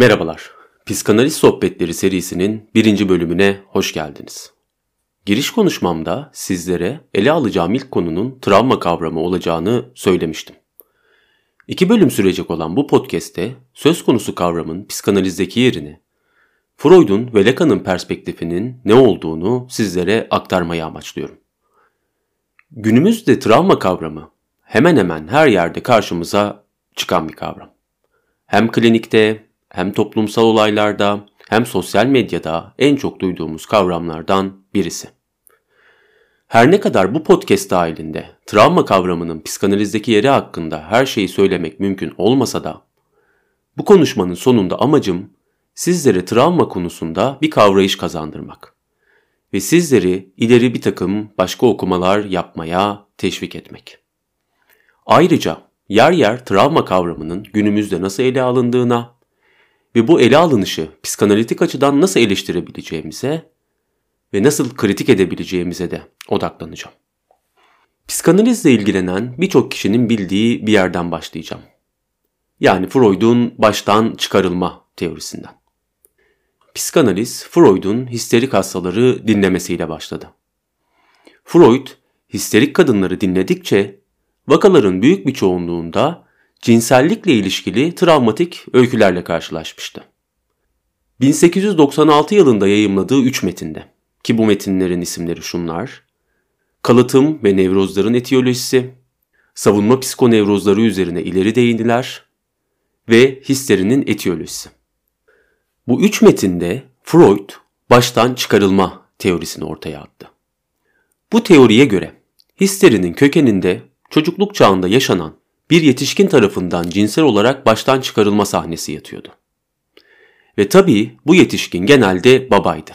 Merhabalar, Psikanaliz Sohbetleri serisinin birinci bölümüne hoş geldiniz. Giriş konuşmamda sizlere ele alacağım ilk konunun travma kavramı olacağını söylemiştim. İki bölüm sürecek olan bu podcast'te söz konusu kavramın psikanalizdeki yerini, Freud'un ve Lacan'ın perspektifinin ne olduğunu sizlere aktarmayı amaçlıyorum. Günümüzde travma kavramı hemen hemen her yerde karşımıza çıkan bir kavram. Hem klinikte hem toplumsal olaylarda hem sosyal medyada en çok duyduğumuz kavramlardan birisi. Her ne kadar bu podcast dahilinde travma kavramının psikanalizdeki yeri hakkında her şeyi söylemek mümkün olmasa da bu konuşmanın sonunda amacım sizlere travma konusunda bir kavrayış kazandırmak ve sizleri ileri bir takım başka okumalar yapmaya teşvik etmek. Ayrıca yer yer travma kavramının günümüzde nasıl ele alındığına ve bu ele alınışı psikanalitik açıdan nasıl eleştirebileceğimize ve nasıl kritik edebileceğimize de odaklanacağım. Psikanalizle ilgilenen birçok kişinin bildiği bir yerden başlayacağım. Yani Freud'un baştan çıkarılma teorisinden. Psikanaliz Freud'un histerik hastaları dinlemesiyle başladı. Freud histerik kadınları dinledikçe vakaların büyük bir çoğunluğunda cinsellikle ilişkili travmatik öykülerle karşılaşmıştı. 1896 yılında yayımladığı 3 metinde ki bu metinlerin isimleri şunlar. Kalıtım ve nevrozların etiyolojisi, savunma psikonevrozları üzerine ileri değindiler ve histerinin etiyolojisi. Bu üç metinde Freud baştan çıkarılma teorisini ortaya attı. Bu teoriye göre histerinin kökeninde çocukluk çağında yaşanan bir yetişkin tarafından cinsel olarak baştan çıkarılma sahnesi yatıyordu. Ve tabii bu yetişkin genelde babaydı.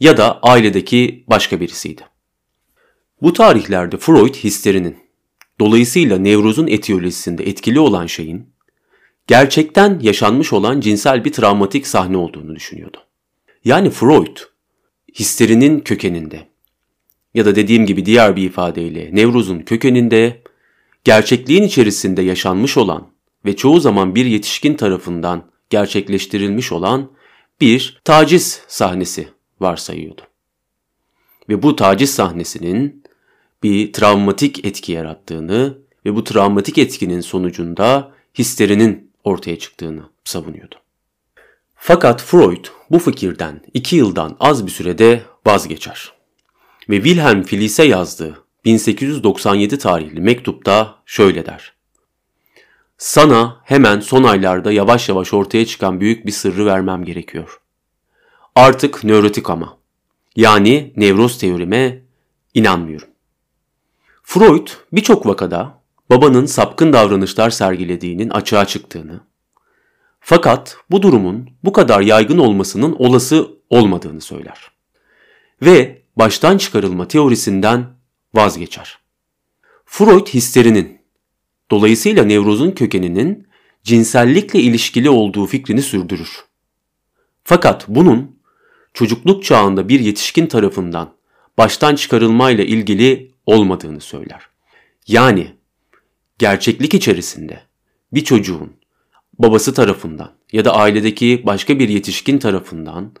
Ya da ailedeki başka birisiydi. Bu tarihlerde Freud histerinin, dolayısıyla nevrozun etiyolojisinde etkili olan şeyin, gerçekten yaşanmış olan cinsel bir travmatik sahne olduğunu düşünüyordu. Yani Freud, histerinin kökeninde ya da dediğim gibi diğer bir ifadeyle nevrozun kökeninde gerçekliğin içerisinde yaşanmış olan ve çoğu zaman bir yetişkin tarafından gerçekleştirilmiş olan bir taciz sahnesi varsayıyordu. Ve bu taciz sahnesinin bir travmatik etki yarattığını ve bu travmatik etkinin sonucunda histerinin ortaya çıktığını savunuyordu. Fakat Freud bu fikirden iki yıldan az bir sürede vazgeçer. Ve Wilhelm Filis'e yazdığı 1897 tarihli mektupta şöyle der. Sana hemen son aylarda yavaş yavaş ortaya çıkan büyük bir sırrı vermem gerekiyor. Artık nörotik ama. Yani nevroz teorime inanmıyorum. Freud birçok vakada babanın sapkın davranışlar sergilediğinin açığa çıktığını, fakat bu durumun bu kadar yaygın olmasının olası olmadığını söyler. Ve baştan çıkarılma teorisinden vazgeçer. Freud histerinin, dolayısıyla nevrozun kökeninin cinsellikle ilişkili olduğu fikrini sürdürür. Fakat bunun çocukluk çağında bir yetişkin tarafından baştan çıkarılmayla ilgili olmadığını söyler. Yani gerçeklik içerisinde bir çocuğun babası tarafından ya da ailedeki başka bir yetişkin tarafından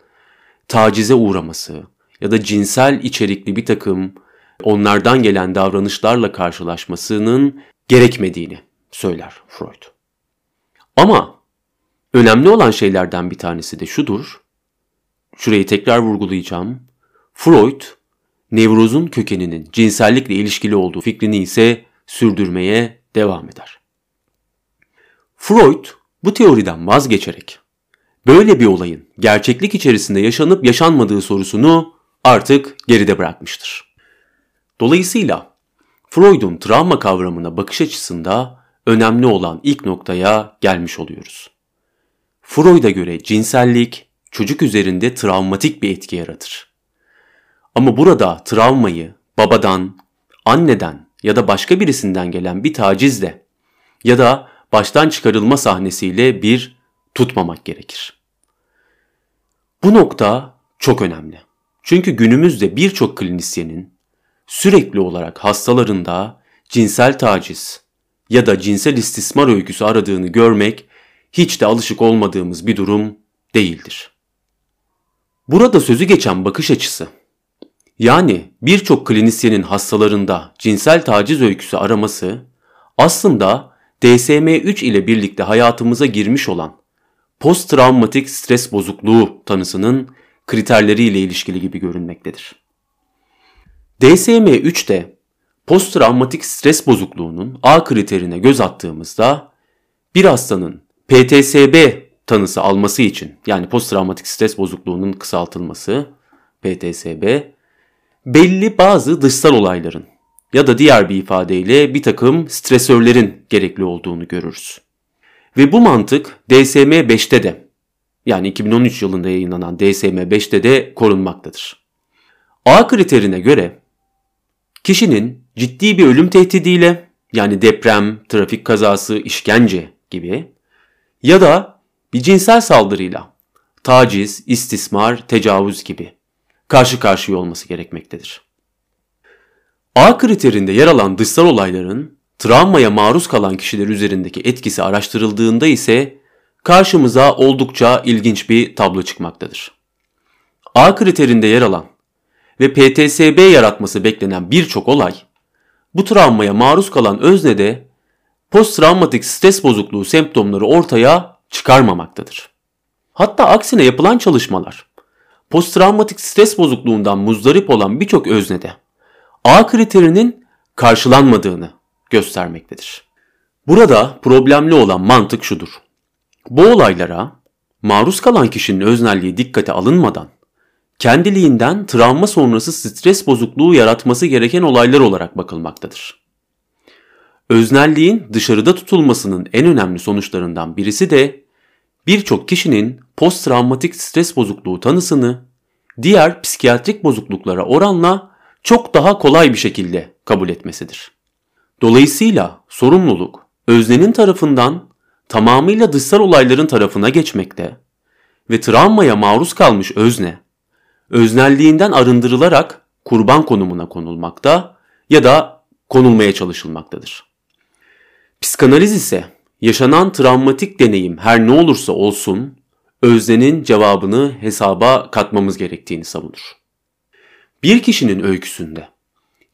tacize uğraması ya da cinsel içerikli bir takım onlardan gelen davranışlarla karşılaşmasının gerekmediğini söyler Freud. Ama önemli olan şeylerden bir tanesi de şudur. Şurayı tekrar vurgulayacağım. Freud, nevrozun kökeninin cinsellikle ilişkili olduğu fikrini ise sürdürmeye devam eder. Freud bu teoriden vazgeçerek böyle bir olayın gerçeklik içerisinde yaşanıp yaşanmadığı sorusunu artık geride bırakmıştır. Dolayısıyla Freud'un travma kavramına bakış açısında önemli olan ilk noktaya gelmiş oluyoruz. Freud'a göre cinsellik çocuk üzerinde travmatik bir etki yaratır. Ama burada travmayı babadan, anneden ya da başka birisinden gelen bir tacizle ya da baştan çıkarılma sahnesiyle bir tutmamak gerekir. Bu nokta çok önemli. Çünkü günümüzde birçok klinisyenin sürekli olarak hastalarında cinsel taciz ya da cinsel istismar öyküsü aradığını görmek hiç de alışık olmadığımız bir durum değildir. Burada sözü geçen bakış açısı, yani birçok klinisyenin hastalarında cinsel taciz öyküsü araması aslında DSM-3 ile birlikte hayatımıza girmiş olan post-travmatik stres bozukluğu tanısının kriterleriyle ilişkili gibi görünmektedir. DSM-3'te post-travmatik stres bozukluğunun A kriterine göz attığımızda bir hastanın PTSB tanısı alması için yani post-travmatik stres bozukluğunun kısaltılması PTSB belli bazı dışsal olayların ya da diğer bir ifadeyle bir takım stresörlerin gerekli olduğunu görürüz. Ve bu mantık DSM-5'te de yani 2013 yılında yayınlanan DSM-5'te de korunmaktadır. A kriterine göre kişinin ciddi bir ölüm tehdidiyle yani deprem, trafik kazası, işkence gibi ya da bir cinsel saldırıyla taciz, istismar, tecavüz gibi karşı karşıya olması gerekmektedir. A kriterinde yer alan dışsal olayların travmaya maruz kalan kişiler üzerindeki etkisi araştırıldığında ise karşımıza oldukça ilginç bir tablo çıkmaktadır. A kriterinde yer alan ve PTSB yaratması beklenen birçok olay, bu travmaya maruz kalan öznede posttraumatik stres bozukluğu semptomları ortaya çıkarmamaktadır. Hatta aksine yapılan çalışmalar, posttraumatik stres bozukluğundan muzdarip olan birçok öznede A kriterinin karşılanmadığını göstermektedir. Burada problemli olan mantık şudur. Bu olaylara maruz kalan kişinin öznelliği dikkate alınmadan kendiliğinden travma sonrası stres bozukluğu yaratması gereken olaylar olarak bakılmaktadır. Öznelliğin dışarıda tutulmasının en önemli sonuçlarından birisi de birçok kişinin post-travmatik stres bozukluğu tanısını diğer psikiyatrik bozukluklara oranla çok daha kolay bir şekilde kabul etmesidir. Dolayısıyla sorumluluk öznenin tarafından tamamıyla dışsal olayların tarafına geçmekte ve travmaya maruz kalmış özne, öznelliğinden arındırılarak kurban konumuna konulmakta ya da konulmaya çalışılmaktadır. Psikanaliz ise yaşanan travmatik deneyim her ne olursa olsun öznenin cevabını hesaba katmamız gerektiğini savunur. Bir kişinin öyküsünde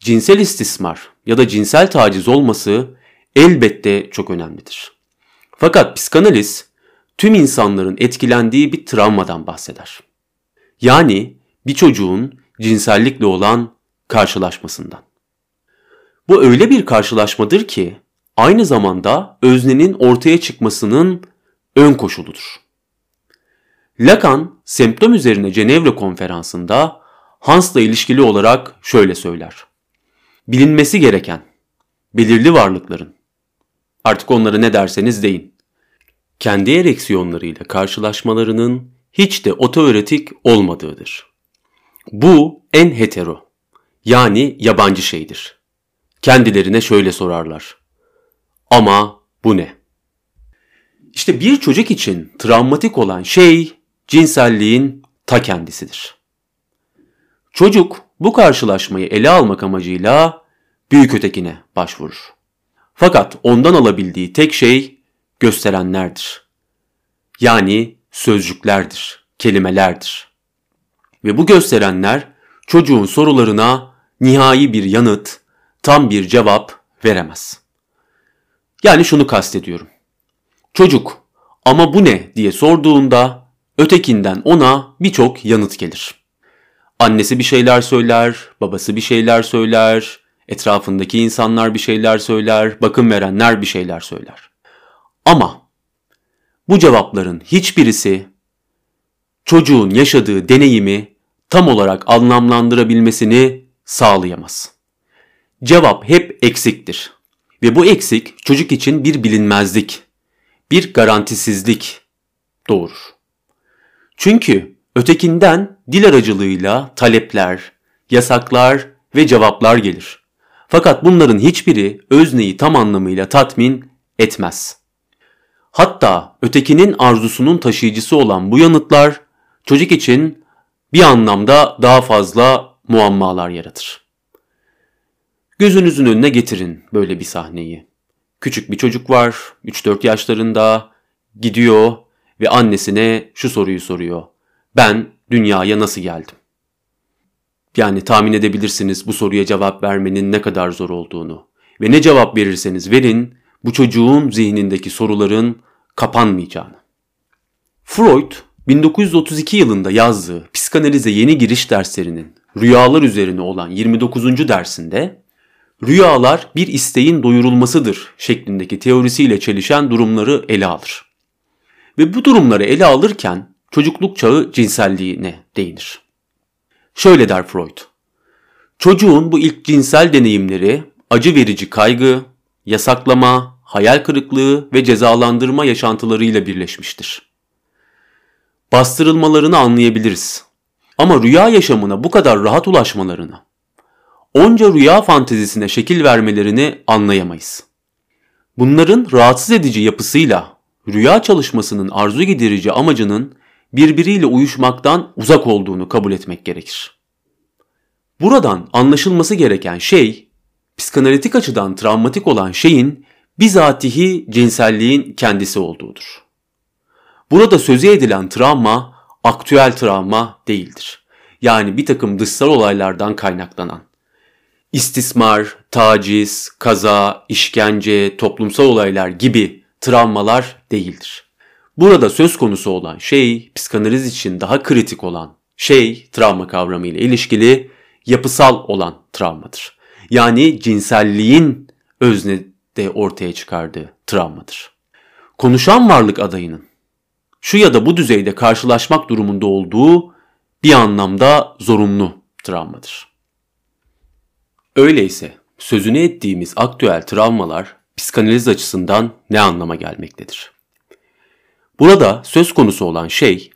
cinsel istismar ya da cinsel taciz olması elbette çok önemlidir. Fakat psikanaliz tüm insanların etkilendiği bir travmadan bahseder. Yani bir çocuğun cinsellikle olan karşılaşmasından. Bu öyle bir karşılaşmadır ki aynı zamanda öznenin ortaya çıkmasının ön koşuludur. Lacan, semptom üzerine Cenevre konferansında Hans'la ilişkili olarak şöyle söyler. Bilinmesi gereken, belirli varlıkların, artık onları ne derseniz deyin, kendi ereksiyonlarıyla karşılaşmalarının hiç de otoöretik olmadığıdır. Bu en hetero, yani yabancı şeydir. Kendilerine şöyle sorarlar. Ama bu ne? İşte bir çocuk için travmatik olan şey cinselliğin ta kendisidir. Çocuk bu karşılaşmayı ele almak amacıyla büyük ötekine başvurur. Fakat ondan alabildiği tek şey gösterenlerdir. Yani sözcüklerdir, kelimelerdir. Ve bu gösterenler çocuğun sorularına nihai bir yanıt, tam bir cevap veremez. Yani şunu kastediyorum. Çocuk ama bu ne diye sorduğunda ötekinden ona birçok yanıt gelir. Annesi bir şeyler söyler, babası bir şeyler söyler, etrafındaki insanlar bir şeyler söyler, bakım verenler bir şeyler söyler. Ama bu cevapların hiçbirisi çocuğun yaşadığı deneyimi tam olarak anlamlandırabilmesini sağlayamaz. Cevap hep eksiktir. Ve bu eksik çocuk için bir bilinmezlik, bir garantisizlik doğurur. Çünkü ötekinden dil aracılığıyla talepler, yasaklar ve cevaplar gelir. Fakat bunların hiçbiri özneyi tam anlamıyla tatmin etmez. Hatta ötekinin arzusunun taşıyıcısı olan bu yanıtlar çocuk için bir anlamda daha fazla muammalar yaratır. Gözünüzün önüne getirin böyle bir sahneyi. Küçük bir çocuk var, 3-4 yaşlarında, gidiyor ve annesine şu soruyu soruyor. Ben dünyaya nasıl geldim? Yani tahmin edebilirsiniz bu soruya cevap vermenin ne kadar zor olduğunu. Ve ne cevap verirseniz verin bu çocuğun zihnindeki soruların kapanmayacağını. Freud 1932 yılında yazdığı psikanalize yeni giriş derslerinin rüyalar üzerine olan 29. dersinde rüyalar bir isteğin doyurulmasıdır şeklindeki teorisiyle çelişen durumları ele alır. Ve bu durumları ele alırken çocukluk çağı cinselliğine değinir. Şöyle der Freud. Çocuğun bu ilk cinsel deneyimleri acı verici kaygı, yasaklama, hayal kırıklığı ve cezalandırma yaşantılarıyla birleşmiştir. Bastırılmalarını anlayabiliriz. Ama rüya yaşamına bu kadar rahat ulaşmalarını, onca rüya fantezisine şekil vermelerini anlayamayız. Bunların rahatsız edici yapısıyla rüya çalışmasının arzu giderici amacının birbiriyle uyuşmaktan uzak olduğunu kabul etmek gerekir. Buradan anlaşılması gereken şey, psikanalitik açıdan travmatik olan şeyin bizatihi cinselliğin kendisi olduğudur. Burada sözü edilen travma, aktüel travma değildir. Yani bir takım dışsal olaylardan kaynaklanan. İstismar, taciz, kaza, işkence, toplumsal olaylar gibi travmalar değildir. Burada söz konusu olan şey, psikanaliz için daha kritik olan şey, travma kavramı ile ilişkili yapısal olan travmadır. Yani cinselliğin öznede ortaya çıkardığı travmadır. Konuşan varlık adayının şu ya da bu düzeyde karşılaşmak durumunda olduğu bir anlamda zorunlu travmadır. Öyleyse sözünü ettiğimiz aktüel travmalar psikanaliz açısından ne anlama gelmektedir? Burada söz konusu olan şey,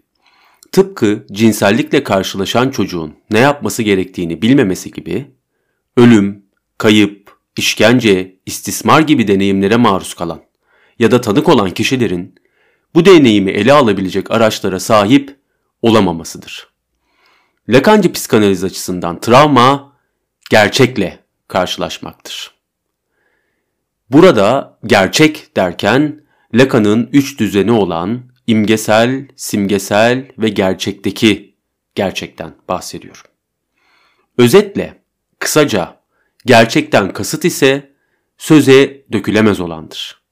tıpkı cinsellikle karşılaşan çocuğun ne yapması gerektiğini bilmemesi gibi, ölüm, kayıp, işkence, istismar gibi deneyimlere maruz kalan ya da tanık olan kişilerin bu deneyimi ele alabilecek araçlara sahip olamamasıdır. Lakancı psikanaliz açısından travma gerçekle karşılaşmaktır. Burada gerçek derken Lacan'ın üç düzeni olan imgesel, simgesel ve gerçekteki gerçekten bahsediyorum. Özetle, kısaca gerçekten kasıt ise söze dökülemez olandır.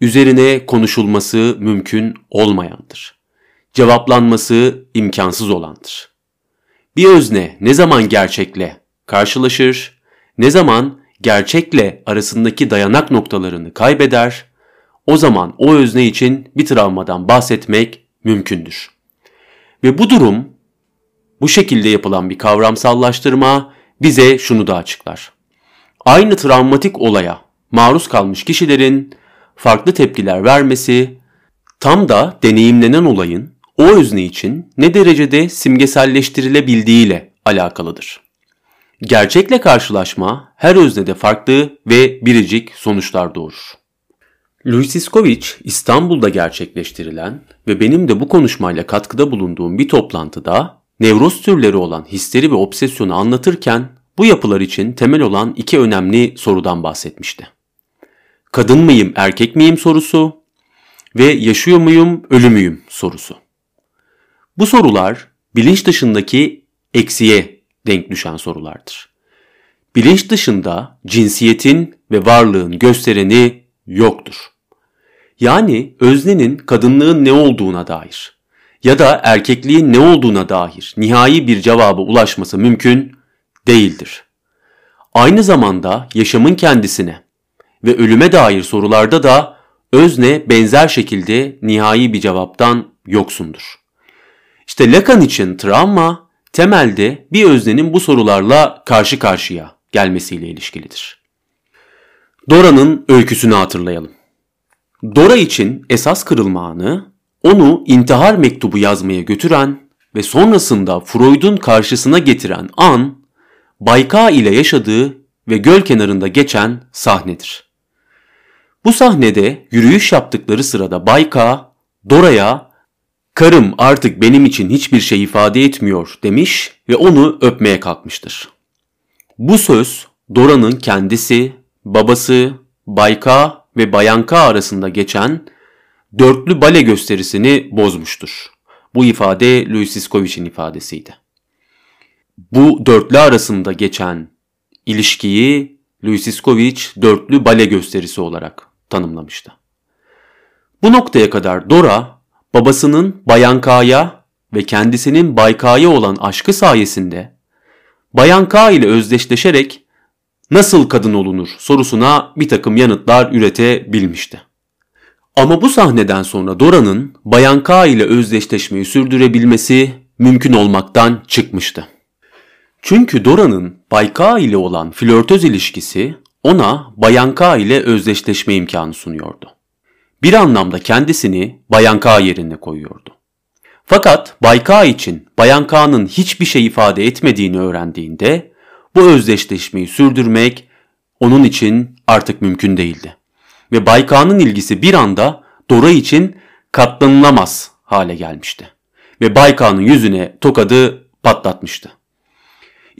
Üzerine konuşulması mümkün olmayandır. Cevaplanması imkansız olandır. Bir özne ne zaman gerçekle karşılaşır, ne zaman gerçekle arasındaki dayanak noktalarını kaybeder o zaman o özne için bir travmadan bahsetmek mümkündür. Ve bu durum, bu şekilde yapılan bir kavramsallaştırma bize şunu da açıklar. Aynı travmatik olaya maruz kalmış kişilerin farklı tepkiler vermesi, tam da deneyimlenen olayın o özne için ne derecede simgeselleştirilebildiğiyle alakalıdır. Gerçekle karşılaşma her öznede farklı ve biricik sonuçlar doğurur. Louis Iskovic İstanbul'da gerçekleştirilen ve benim de bu konuşmayla katkıda bulunduğum bir toplantıda nevroz türleri olan histeri ve obsesyonu anlatırken bu yapılar için temel olan iki önemli sorudan bahsetmişti. Kadın mıyım, erkek miyim sorusu ve yaşıyor muyum, ölü müyüm sorusu. Bu sorular bilinç dışındaki eksiye denk düşen sorulardır. Bilinç dışında cinsiyetin ve varlığın göstereni yoktur. Yani öznenin kadınlığın ne olduğuna dair ya da erkekliğin ne olduğuna dair nihai bir cevaba ulaşması mümkün değildir. Aynı zamanda yaşamın kendisine ve ölüme dair sorularda da özne benzer şekilde nihai bir cevaptan yoksundur. İşte Lacan için travma temelde bir öznenin bu sorularla karşı karşıya gelmesiyle ilişkilidir. Dora'nın öyküsünü hatırlayalım. Dora için esas kırılma anı onu intihar mektubu yazmaya götüren ve sonrasında Freud'un karşısına getiren an Bayka ile yaşadığı ve göl kenarında geçen sahnedir. Bu sahnede yürüyüş yaptıkları sırada Bayka Dora'ya "Karım artık benim için hiçbir şey ifade etmiyor." demiş ve onu öpmeye kalkmıştır. Bu söz Dora'nın kendisi babası, Bayka ve Bayanka arasında geçen dörtlü bale gösterisini bozmuştur. Bu ifade Louis Siskovic'in ifadesiydi. Bu dörtlü arasında geçen ilişkiyi Louis Siskovic dörtlü bale gösterisi olarak tanımlamıştı. Bu noktaya kadar Dora babasının Bayan K'ya ve kendisinin Bay K'ya olan aşkı sayesinde Bayan K ile özdeşleşerek nasıl kadın olunur sorusuna bir takım yanıtlar üretebilmişti. Ama bu sahneden sonra Dora'nın Bayan K ile özdeşleşmeyi sürdürebilmesi mümkün olmaktan çıkmıştı. Çünkü Dora'nın Bay K ile olan flörtöz ilişkisi ona Bayan K ile özdeşleşme imkanı sunuyordu. Bir anlamda kendisini Bayan K yerine koyuyordu. Fakat Bay K için Bayan K'nın hiçbir şey ifade etmediğini öğrendiğinde bu özdeşleşmeyi sürdürmek onun için artık mümkün değildi. Ve Bay K'nın ilgisi bir anda Dora için katlanılamaz hale gelmişti. Ve Bay K'nın yüzüne tokadı patlatmıştı.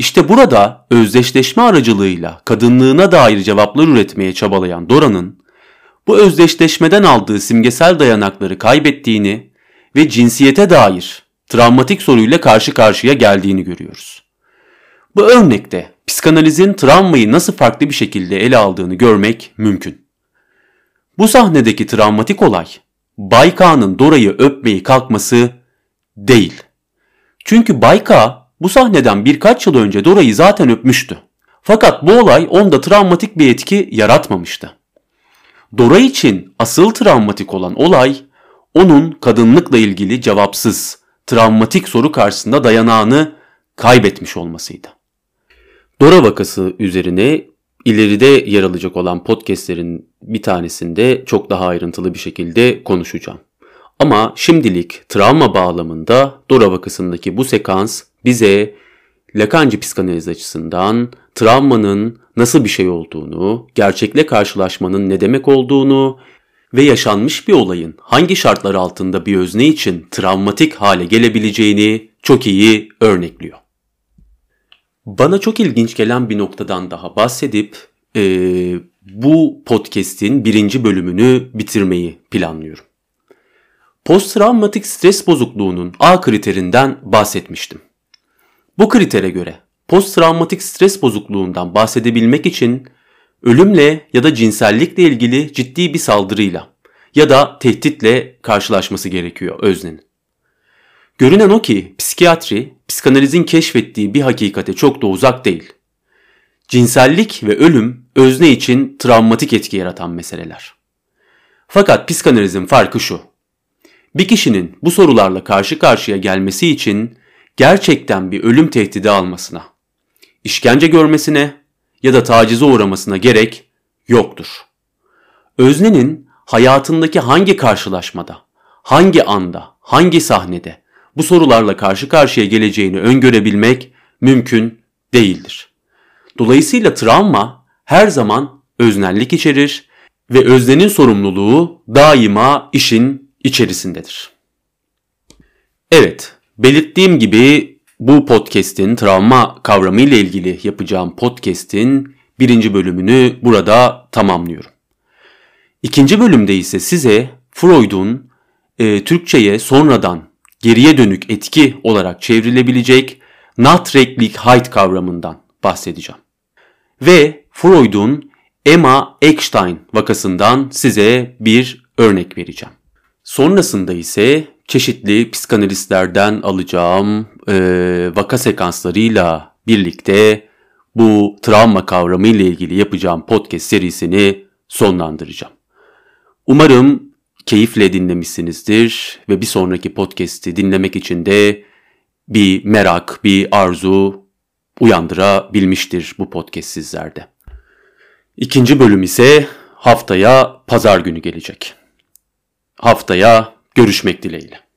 İşte burada özdeşleşme aracılığıyla kadınlığına dair cevaplar üretmeye çabalayan Dora'nın bu özdeşleşmeden aldığı simgesel dayanakları kaybettiğini ve cinsiyete dair travmatik soruyla karşı karşıya geldiğini görüyoruz. Bu örnekte psikanalizin travmayı nasıl farklı bir şekilde ele aldığını görmek mümkün. Bu sahnedeki travmatik olay Bayka'nın Dora'yı öpmeyi kalkması değil. Çünkü Bayka bu sahneden birkaç yıl önce Dora'yı zaten öpmüştü. Fakat bu olay onda travmatik bir etki yaratmamıştı. Dora için asıl travmatik olan olay onun kadınlıkla ilgili cevapsız, travmatik soru karşısında dayanağını kaybetmiş olmasıydı. Dora vakası üzerine ileride yer alacak olan podcastlerin bir tanesinde çok daha ayrıntılı bir şekilde konuşacağım. Ama şimdilik travma bağlamında Dora vakasındaki bu sekans bize Lacancı psikanaliz açısından travmanın nasıl bir şey olduğunu, gerçekle karşılaşmanın ne demek olduğunu ve yaşanmış bir olayın hangi şartlar altında bir özne için travmatik hale gelebileceğini çok iyi örnekliyor. Bana çok ilginç gelen bir noktadan daha bahsedip e, bu podcast'in birinci bölümünü bitirmeyi planlıyorum. Posttraumatik stres bozukluğunun A kriterinden bahsetmiştim. Bu kritere göre posttraumatik stres bozukluğundan bahsedebilmek için ölümle ya da cinsellikle ilgili ciddi bir saldırıyla ya da tehditle karşılaşması gerekiyor öznenin. Görünen o ki psikiyatri, psikanalizin keşfettiği bir hakikate çok da uzak değil. Cinsellik ve ölüm özne için travmatik etki yaratan meseleler. Fakat psikanalizin farkı şu. Bir kişinin bu sorularla karşı karşıya gelmesi için gerçekten bir ölüm tehdidi almasına, işkence görmesine ya da tacize uğramasına gerek yoktur. Öznenin hayatındaki hangi karşılaşmada, hangi anda, hangi sahnede bu sorularla karşı karşıya geleceğini öngörebilmek mümkün değildir. Dolayısıyla travma her zaman öznellik içerir ve öznenin sorumluluğu daima işin içerisindedir. Evet, belirttiğim gibi bu podcast'in travma kavramı ile ilgili yapacağım podcast'in birinci bölümünü burada tamamlıyorum. İkinci bölümde ise size Freud'un e, Türkçe'ye sonradan geriye dönük etki olarak çevrilebilecek Nachträglichkeit kavramından bahsedeceğim. Ve Freud'un Emma Eckstein vakasından size bir örnek vereceğim. Sonrasında ise çeşitli psikanalistlerden alacağım e, vaka sekanslarıyla birlikte bu travma kavramı ile ilgili yapacağım podcast serisini sonlandıracağım. Umarım keyifle dinlemişsinizdir ve bir sonraki podcast'i dinlemek için de bir merak, bir arzu uyandırabilmiştir bu podcast sizlerde. İkinci bölüm ise haftaya pazar günü gelecek. Haftaya görüşmek dileğiyle.